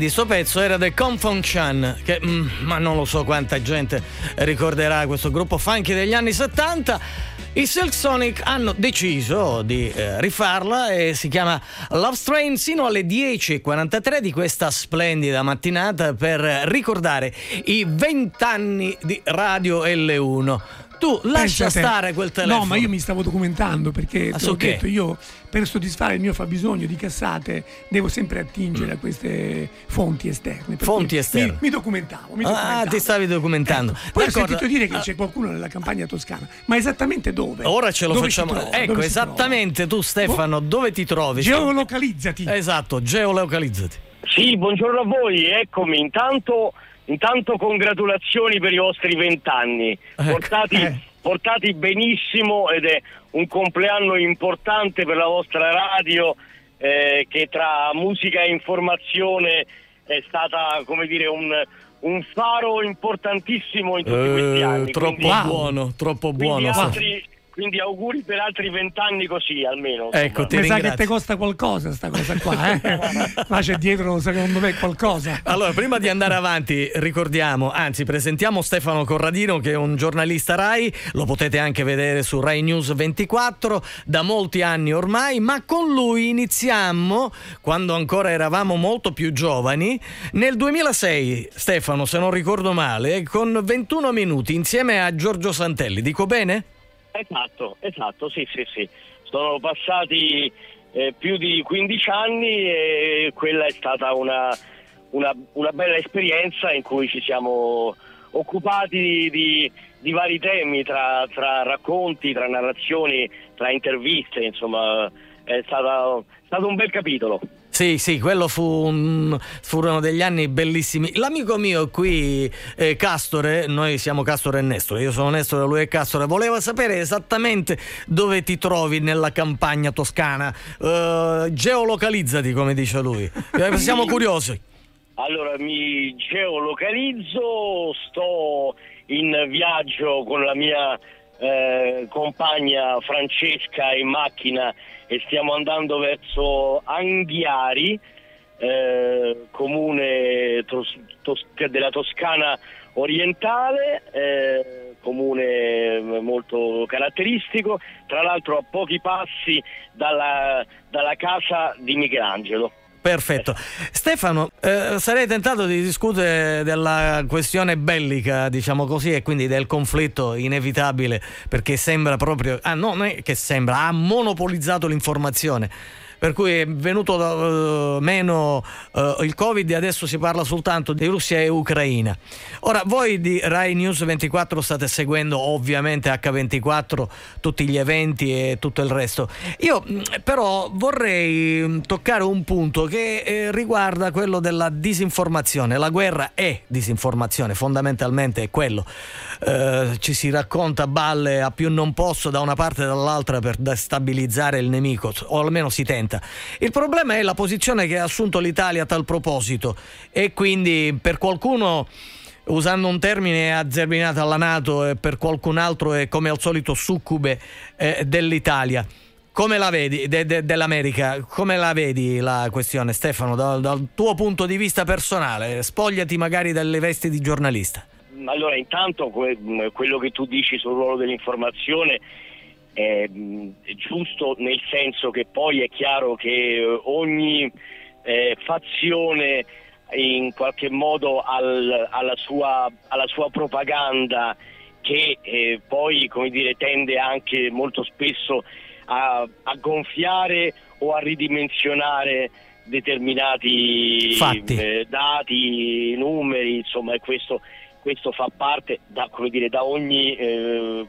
Quindi sto pezzo era The Confunction, che mm, ma non lo so quanta gente ricorderà questo gruppo funky degli anni 70. I Silk Sonic hanno deciso di eh, rifarla e si chiama Love Strain sino alle 10.43 di questa splendida mattinata per ricordare i 20 anni di Radio L1. Tu lascia stare quel telefono. No, ma io mi stavo documentando perché Ah, ho che? detto, io per soddisfare il mio fabbisogno di cassate devo sempre attingere a queste fonti esterne. Fonti esterne. Mi, mi documentavo, mi Ah, documentavo. ti stavi documentando. Poi ho D'accordo. sentito dire che c'è qualcuno nella campagna toscana, ma esattamente dove? Ora ce lo Dove facciamo. si trova? ecco, esattamente tu Stefano, dove ti trovi? Geolocalizzati. Esatto, geolocalizzati. Sì, buongiorno a voi, eccomi. Intanto, intanto congratulazioni per i vostri vent'anni, Ecco. portati, portati benissimo ed è un compleanno importante per la vostra radio eh, che tra musica e informazione è stata, come dire, un, un faro importantissimo in tutti questi Eh, anni. troppo quindi- buono, troppo buono. altri- quindi auguri per altri vent'anni così almeno. Ecco, ti Mi sa che ringrazio. te costa qualcosa sta cosa qua, eh? Ma c'è dietro, secondo me, qualcosa. Allora, prima di andare avanti, ricordiamo, anzi, presentiamo Stefano Corradino, che è un giornalista Rai, lo potete anche vedere su Rai News 24 da molti anni ormai, ma con lui iniziammo, quando ancora eravamo molto più giovani, nel 2006, Stefano, se non ricordo male, con 21 minuti insieme a Giorgio Santelli, dico bene? Esatto, esatto, sì, sì, sì. Sono passati eh, più di 15 anni e quella è stata una, una- una bella esperienza in cui ci siamo occupati di, di- di vari temi, tra, tra racconti, tra narrazioni, tra interviste, insomma, è stata- è stato un bel capitolo. Sì, sì, quello fu un- furono degli anni bellissimi. L'amico mio qui, eh, Castore, noi siamo Castore e Nestore, io sono Nestore, lui è Castore, voleva sapere esattamente dove ti trovi nella campagna toscana. Eh, geolocalizzati, come dice lui. Eh, siamo curiosi. Allora mi geolocalizzo, sto in viaggio con la mia eh, compagna Francesca in macchina e stiamo andando verso Anghiari, eh, comune tos- tos- della Toscana orientale, eh, comune molto caratteristico, tra l'altro a pochi passi dalla, dalla casa di Michelangelo. Perfetto. Stefano, eh, sarei tentato di discutere della questione bellica, diciamo così, e quindi del conflitto inevitabile, perché sembra proprio, ah, no, non è che sembra, ha monopolizzato l'informazione. Per cui è venuto eh, meno eh, il Covid e adesso si parla soltanto di Russia e Ucraina. Ora, voi di Rai News 24 state seguendo ovviamente H24 tutti gli eventi e tutto il resto. Io mh, però vorrei mh, toccare un punto che eh, riguarda quello della disinformazione. La guerra è disinformazione, fondamentalmente è quello. Eh, ci si racconta balle a più non posso da una parte e dall'altra per destabilizzare il nemico, o almeno si tenta. Il problema è la posizione che ha assunto l'Italia a tal proposito e quindi per qualcuno usando un termine azzerminato alla Nato e per qualcun altro è come al solito succube eh, dell'Italia. Come la vedi, de- de- dell'America, come la vedi la questione Stefano dal, dal tuo punto di vista personale? Spogliati magari dalle vesti di giornalista. Allora, intanto que- quello che tu dici sul ruolo dell'informazione è, è giusto nel senso che poi è chiaro che eh, ogni eh, fazione in qualche modo al- alla, sua, alla sua propaganda che eh, poi come dire, tende anche molto spesso a, a gonfiare o a ridimensionare determinati eh, dati, numeri, insomma, e questo, questo fa parte da, come dire, da ogni, eh,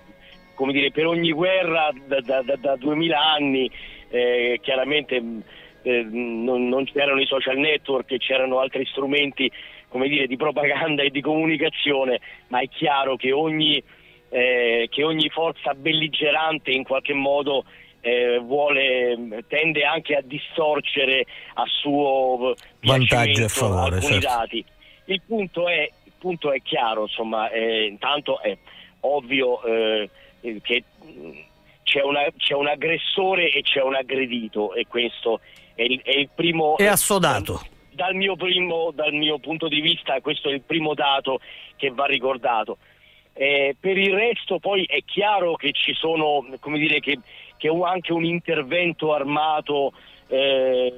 come dire, per ogni guerra da, da, da, da 2000 anni, eh, chiaramente mh, eh, non, non c'erano i social network, c'erano altri strumenti come dire, di propaganda e di comunicazione, ma è chiaro che ogni, eh, che ogni forza belligerante in qualche modo eh, vuole, tende anche a distorcere a suo Vantaggio e piacimento favore, alcuni certo. dati. Il punto è, punto è chiaro, insomma, eh, intanto è ovvio eh, che mh, c'è, una- c'è un aggressore e c'è un aggredito e questo è il, è il primo... È assodato. dal mio, primo, dal mio punto di vista questo è il primo dato che va ricordato. Eh, per il resto poi è chiaro che ci sono, come dire, che, che anche un intervento armato, eh,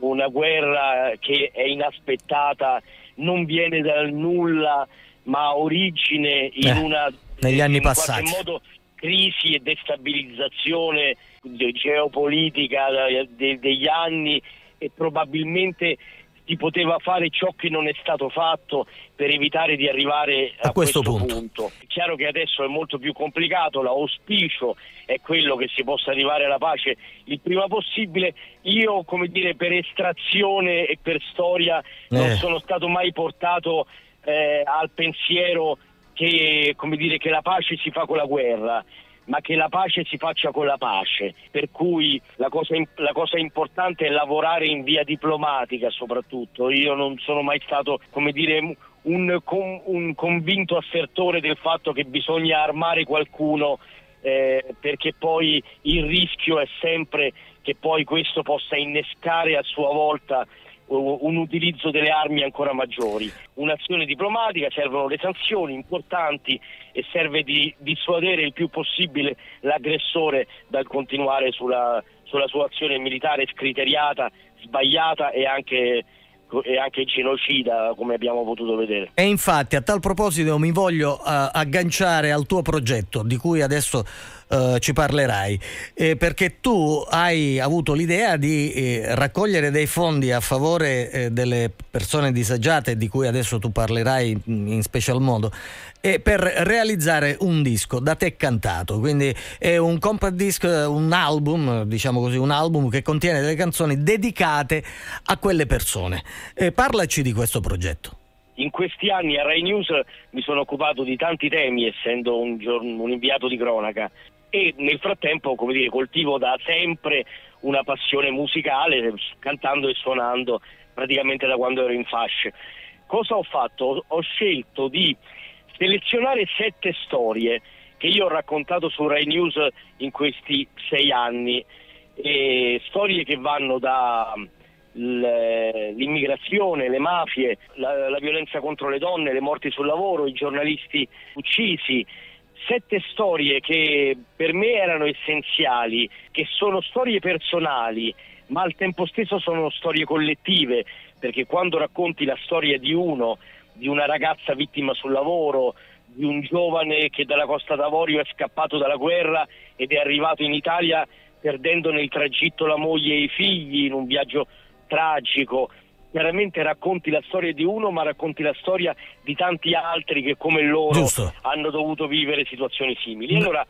una guerra che è inaspettata, non viene dal nulla, ma ha origine in Eh, una negli anni in passati. qualche modo crisi e destabilizzazione ge- geopolitica de- degli anni e probabilmente si poteva fare ciò che non è stato fatto per evitare di arrivare a, A questo punto. È chiaro che adesso è molto più complicato, l'auspicio è quello che si possa arrivare alla pace il prima possibile. Io, come dire, per estrazione e per storia non Eh. sono stato mai portato eh, al pensiero che, come dire, che la pace si fa con la guerra ma che la pace si faccia con la pace, per cui la cosa, la cosa importante è lavorare in via diplomatica soprattutto. Io non sono mai stato, come dire, un, un convinto assertore del fatto che bisogna armare qualcuno eh, perché poi il rischio è sempre che poi questo possa innescare a sua volta un utilizzo delle armi ancora maggiori. Un'azione diplomatica, servono le sanzioni importanti e serve di dissuadere il più possibile l'aggressore dal continuare sulla, sulla sua azione militare scriteriata, sbagliata e anche, e anche genocida, come abbiamo potuto vedere. E infatti a tal proposito mi voglio eh, agganciare al tuo progetto di cui adesso eh, ci parlerai, eh, perché tu hai avuto l'idea di eh, raccogliere dei fondi a favore eh, delle persone disagiate di cui adesso tu parlerai in, special modo e per realizzare un disco da te cantato, quindi è un compact disc, un album, diciamo così, un album che contiene delle canzoni dedicate a quelle persone. Eh, parlaci di questo progetto. In questi anni a Rai News mi sono occupato di tanti temi, essendo un, giorn- un inviato di cronaca, e nel frattempo, come dire, coltivo da sempre una passione musicale, cantando e suonando praticamente da quando ero in fasce. Cosa ho fatto? Ho- scelto di selezionare sette storie che io ho raccontato su Rai News in questi sei anni, e storie che vanno da l- l'immigrazione, le mafie, la, la violenza contro le donne, le morti sul lavoro, i giornalisti uccisi. Sette storie che per me erano essenziali, che sono storie personali, ma al tempo stesso sono storie collettive, perché quando racconti la storia di uno, di una ragazza vittima sul lavoro, di un giovane che dalla Costa d'Avorio è scappato dalla guerra ed è arrivato in Italia perdendo nel tragitto la moglie e i figli in un viaggio tragico. Chiaramente racconti la storia di uno, ma racconti la storia di tanti altri che come loro Giusto. hanno dovuto vivere situazioni simili. Allora,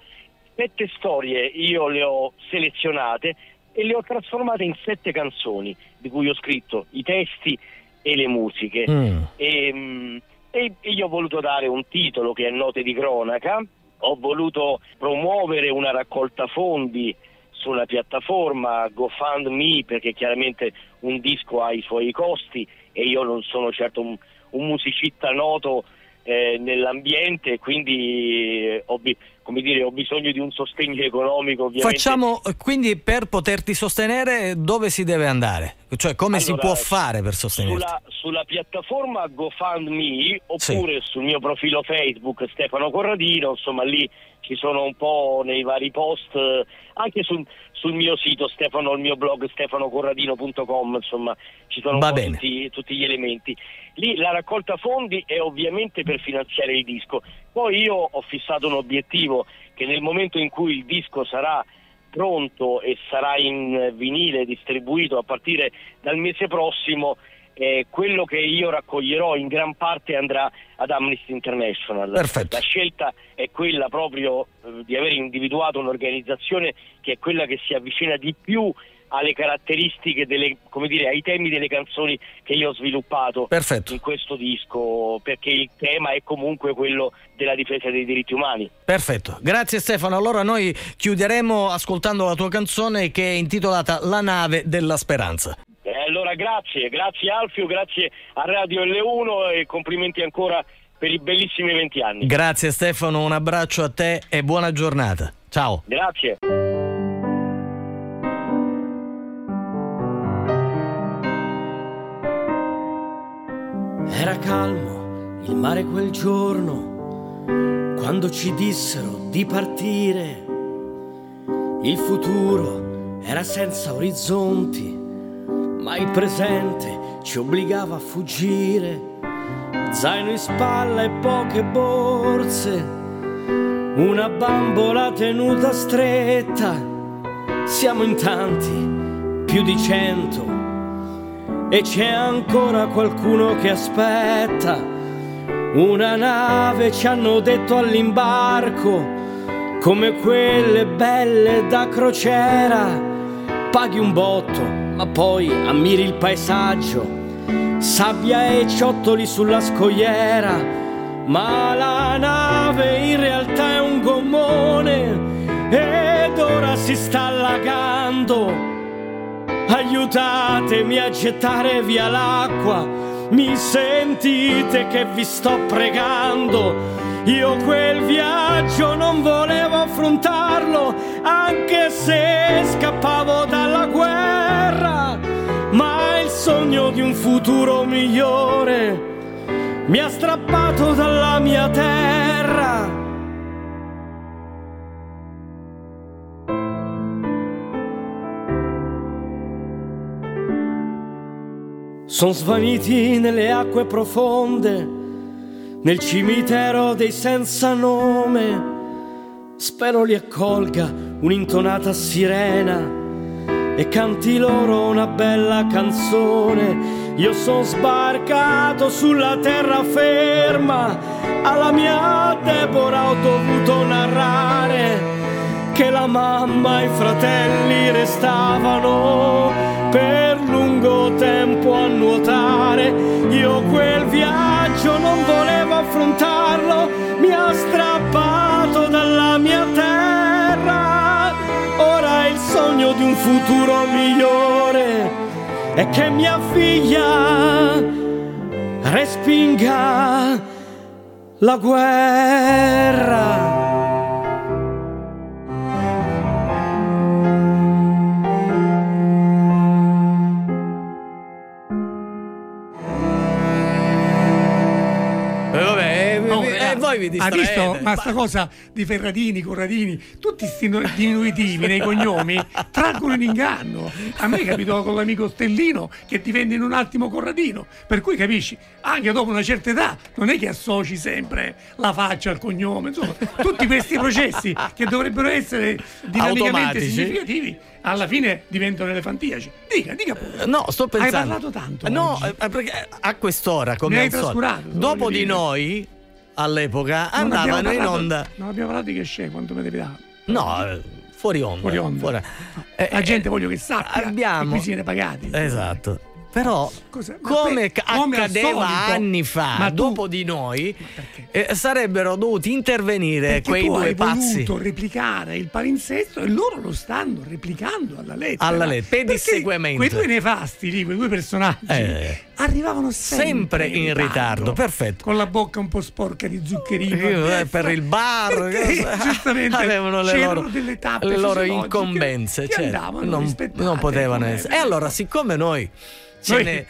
sette storie io le ho selezionate e le ho trasformate in sette canzoni, di cui ho scritto i testi e le musiche. Mm. E, mm, e- e io ho voluto dare un titolo che è Note di cronaca, ho voluto promuovere una raccolta fondi sulla piattaforma GoFundMe perché chiaramente un disco ha i suoi costi e io non sono certo un, un musicista noto eh, nell'ambiente quindi eh, ho, come dire, ho bisogno di un sostegno economico ovviamente Facciamo quindi per poterti sostenere dove si deve andare? Cioè come si Allora, può fare per sostenerti? sulla, sulla piattaforma GoFundMe oppure sul mio profilo Facebook Stefano Corradino, insomma lì ci sono un po' nei vari post, eh, anche sul, sul mio sito Stefano, il mio blog stefanocorradino.com, insomma ci sono tutti, tutti gli elementi. Lì la raccolta fondi è ovviamente per finanziare il disco, poi io ho fissato un obiettivo che nel momento in cui il disco sarà pronto e sarà in vinile distribuito a partire dal mese prossimo, eh, quello che io raccoglierò in gran parte andrà ad Amnesty International. Perfetto. La scelta è quella proprio eh, di aver individuato un'organizzazione che è quella che si avvicina di più alle caratteristiche, delle, come dire, ai temi delle canzoni che io ho sviluppato Perfetto. in questo disco, perché il tema è comunque quello della difesa dei diritti umani. Perfetto, grazie Stefano. Allora noi chiuderemo ascoltando la tua canzone che è intitolata La nave della speranza. Eh, allora grazie, grazie Alfio, grazie a Radio L1 e complimenti ancora per i bellissimi 20 anni. Grazie Stefano, un abbraccio a te e buona giornata. Ciao. Grazie. Era calmo il mare quel giorno, quando ci dissero di partire. Il futuro era senza orizzonti, ma il presente ci obbligava a fuggire. Zaino in spalla e poche borse, una bambola tenuta stretta. Siamo in tanti, più di cento, e c'è ancora qualcuno che aspetta. Una nave ci hanno detto all'imbarco, come quelle belle da crociera. Paghi un botto, ma poi ammiri il paesaggio. Sabbia e ciottoli sulla scogliera, ma la nave in realtà è un gommone ed ora si sta allagando. Aiutatemi a gettare via l'acqua, mi sentite che vi sto pregando. Io quel viaggio non volevo affrontarlo, anche se scappavo dalla guerra, ma il sogno di un futuro migliore mi ha strappato dalla mia terra. Sono svaniti nelle acque profonde, nel cimitero dei senza nome. Spero li accolga un'intonata sirena e canti loro una bella canzone. Io sono sbarcato sulla terraferma, alla mia Deborah ho dovuto narrare che la mamma e i fratelli restavano per tempo a nuotare. Io quel viaggio non volevo affrontarlo, mi ha strappato dalla mia terra. Ora il sogno di un futuro migliore è che mia figlia respinga la guerra. Vi ha distraete. visto? Ma sta cosa di Ferradini, Corradini, tutti questi diminutivi nei cognomi traggono in inganno. A me capitò con l'amico Stellino che divenne in un attimo Corradino. Per cui capisci, anche dopo una certa età, non è che associ sempre la faccia al cognome. Insomma, tutti questi processi che dovrebbero essere dinamicamente Automatici. significativi, alla fine diventano elefantiaci. Dica, dica pure. No, sto pensando. Hai parlato tanto. No, oggi. eh, perché a quest'ora, come Mi hai al solito, trascurato, dopo di dire. noi, all'epoca, Non andavano in onda. Non abbiamo parlato di che c'è, quanto mi devi dare. No, eh, fuori onda. Fuori onda. fuori- La gente voglio che sappia abbiamo- che qui siete pagati. Esatto. Però, Cosa- come per- accadeva anni fa, Ma tu- dopo di noi, eh, sarebbero dovuti intervenire Perché quei tu due pazzi. voluto replicare il palinsesto e loro lo stanno replicando alla lettera. Alla lettera, pedissequamente. Quei due nefasti lì, quei due personaggi, Eh. arrivavano sempre, Sempre in ritardo, perfetto. Con la bocca un po' sporca di zuccherino. Eh, destra, per il bar eh, giustamente avevano le loro, delle tappe le loro incombenze andavano non, non potevano essere e allora siccome noi ce ne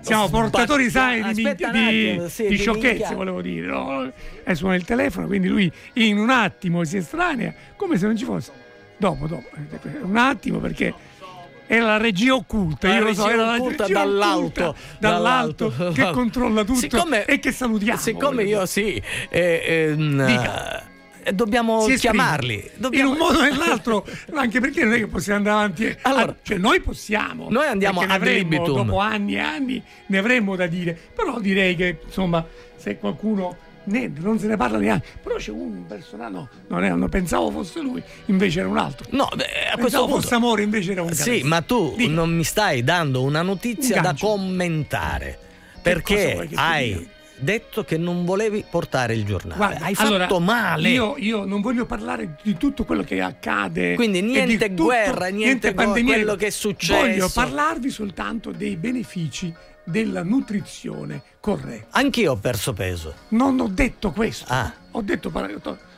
Siamo portatori sani di, attimo, sì, di di sciocchezze, volevo dire. No? E suona il telefono, quindi lui in un attimo si estranea, come se non ci fosse. Dopo, dopo, eh, un attimo perché era la regia occulta, La io lo so, era la regia dall'alto, occulta, dall'alto, dall'alto. che controlla tutto Siccome- e che salutiamo. siccome io sì eh, ehm, eh, dobbiamo chiamarli dobbiamo- in un modo o nell'altro, anche perché non è che possiamo andare avanti. Allora, Ah, cioè, noi possiamo. noi andiamo avremmo, libitum. dopo anni e anni ne avremmo da dire. Però direi che insomma, se qualcuno niente, non se ne parla neanche. Però c'è un personaggio, no, non, è, non pensavo fosse lui, invece era un altro. No, beh, a pensavo punto fosse amore, invece era un Sì, canestro. ma tu Dica. non mi stai dando una notizia Un da commentare perché hai? Detto che non volevi portare il giornale. Guarda, hai allora, fatto male. Io, io non voglio parlare di tutto quello che accade. Quindi di niente tutto- guerra, niente go- pandemia. quello che è successo. Voglio parlarvi soltanto dei benefici della nutrizione corretta. Anch'io ho perso peso. Non ho detto questo. Ah. Ho detto,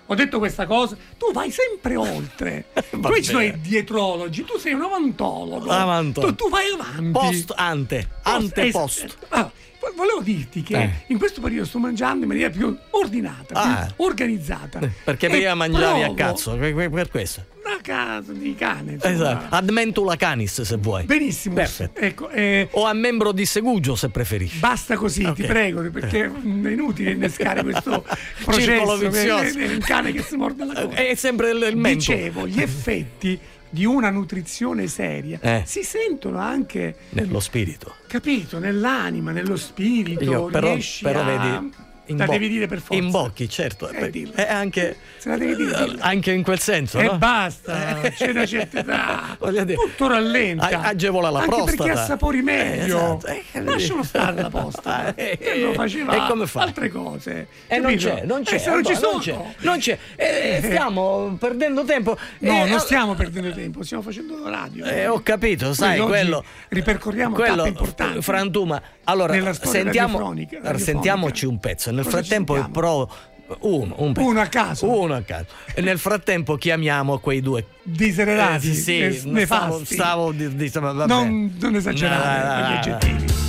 ho detto questa cosa. Tu vai sempre oltre. Tu sono bene. i dietrologi, tu sei un avantologo. Avantologo. Tu, tu vai avanti. Post ante, ante Es- post. Ah, volevo dirti che Eh. in questo periodo sto mangiando in maniera più ordinata, Ah. più organizzata. Perché E prima mangiavi a cazzo, per questo. Una casa di cane. insomma. Esatto. Ad mentula canis se vuoi. Benissimo. Perfetto. Ecco, eh, O a membro di segugio se preferisci. Basta così, ti Ok. prego, perché mm, è inutile innescare questo Circolo processo. vizioso. È un cane che si morde la coda. È sempre il, il. Dicevo, gli effetti di una nutrizione seria Eh. si sentono anche, Nello spirito. capito, nell'anima, nello spirito. Io però, riesci però a... vedi. In La bo- devi dire per forza. In bocchi, certo. Eh. È anche, Se la devi dire, dillo. anche in quel senso. E no? basta, c'è una certa. Voglio dire, Tutto rallenta. a- agevola la Anche prostata. perché assapori meglio. Eh, esatto. Eh, Lascialo stare la posta. Eh, E lo faceva e come fa? altre cose. E non c'è, non c'è, Eh, non ci sono. non c'è, non c'è. Eh, stiamo perdendo tempo. No, Eh, non all- stiamo perdendo tempo, stiamo facendo la radio. Eh, ho capito, Quindi sai, oggi quello. Ripercorriamo quello, tappe importanti. Frantuma. Allora, sentiamo, radiofonica- radiofonica. sentiamoci un pezzo. Nel Cosa frattempo, sentiamo? provo. Uno, un. Uno a caso. Uno a caso. E nel frattempo chiamiamo quei due. Diseredati, Eh, sì, eh, stavo, nefasti. stavo di, di- vabbè. Non, non esagerare No, no, gli no, no. aggettivi.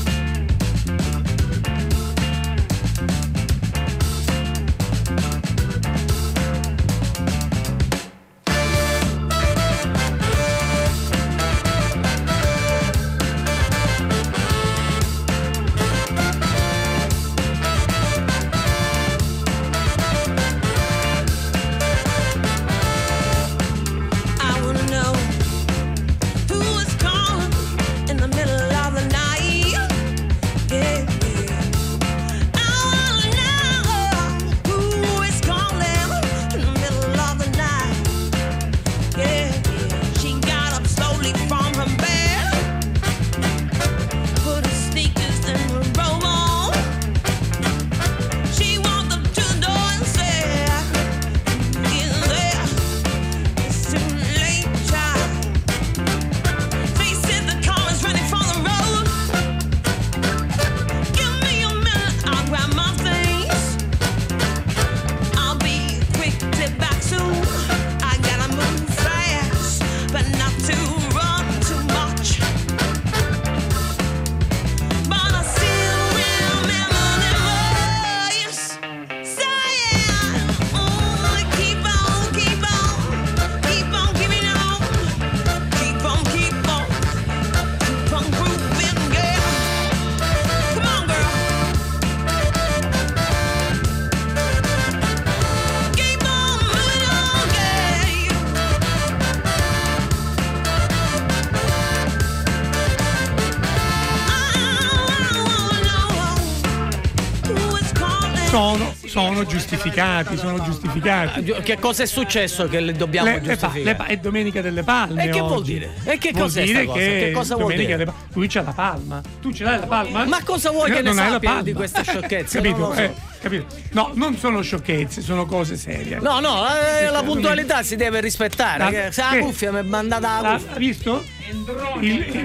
Sono, giustificati, sono giustificati. Che cosa è successo che le dobbiamo Le- le pa- giustificare? le pa- è Domenica delle Palme. E che vuol oggi. dire? E che Vuol cos'è dire cosa? che Che cosa vuol Domenica dire? delle Pa- Lui c'ha la palma. Tu ce l'hai la palma? Ma cosa vuoi che ne non hai la sappia palma. di queste sciocchezze? capito? Non lo so. Eh, capito? No, non sono sciocchezze, sono cose serie. No, no, eh, la Secondo puntualità si deve rispettare. La- che- se la che- cuffia mi è mandata la La- cuffia. Hai visto?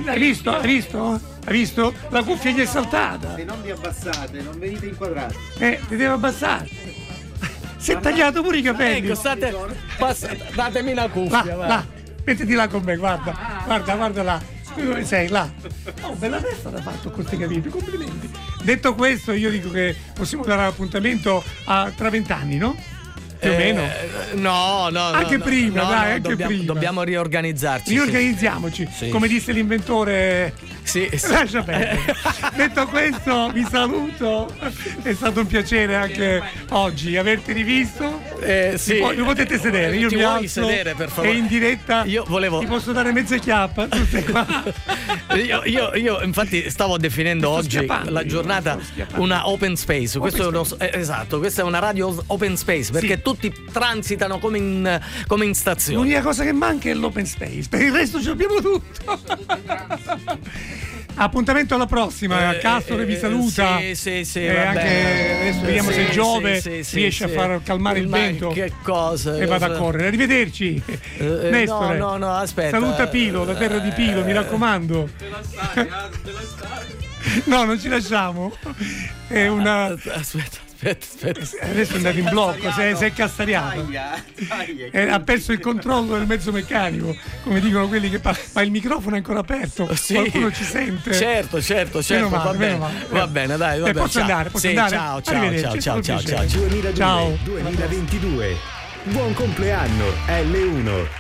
Hai visto? Hai visto? Hai visto? La cuffia gli è saltata. Se non vi abbassate, non venite inquadrati. Eh, ti devo abbassare. Si è tagliato pure i capelli. Ecco, state. passa- datemi la Là, cuffia. va. là, mettiti là con me, guarda, guarda, guarda là. Tu dove sei? Là. Oh, bella testa da fatto con questi capelli, complimenti. Detto questo, io dico che possiamo dare appuntamento a tra vent'anni, no? Più o Eh, meno. No, no. Anche no, prima, no, dai, no, anche dobbiamo, prima. Dobbiamo riorganizzarci. Riorganizziamoci. Sì. Come disse l'inventore. Sì, sì. Lascia perdere. Detto questo, vi saluto. È stato un piacere anche oggi averti rivisto. Eh, sì. Po- vi potete sedere. Io Ti mi vuoi alzo sedere, per favore? E in diretta Io volevo- ti posso dare mezza chiappa. Tu stai qua. Io, io- io, infatti stavo definendo oggi la io, giornata una open space. Questo è uno- eh, esatto, questa è una radio open space perché tutti transitano come in, come in stazione. L'unica cosa che manca è l'open space. Per il resto ci abbiamo tutto. Appuntamento alla prossima. Eh, Castore eh, vi saluta. Sì, sì, sì. E va anche bene. adesso vediamo Sì, se Giove sì, sì, riesce sì. a far calmare il vento. Che cosa? E vado a correre. Arrivederci. Eh, Nestore. no, no, no, aspetta. Saluta Pilo, la terra di Pilo, mi raccomando. No, non ci lasciamo. È una. Aspetta, aspetta. aspetta. Adesso è andato in blocco, si è, si è castariato. Eh, ha perso il controllo del mezzo meccanico, come dicono quelli che parlano. Ma il microfono è ancora aperto, Sì. qualcuno ci sente. Certo, certo, certo. Male, va, bene. male. va bene, dai, va Eh, bene. posso ciao. andare, posso Sì, andare? Ciao, ciao, ciao, ciao, ciao, ciao, piacere. ciao. 2002 2022. Buon compleanno L1.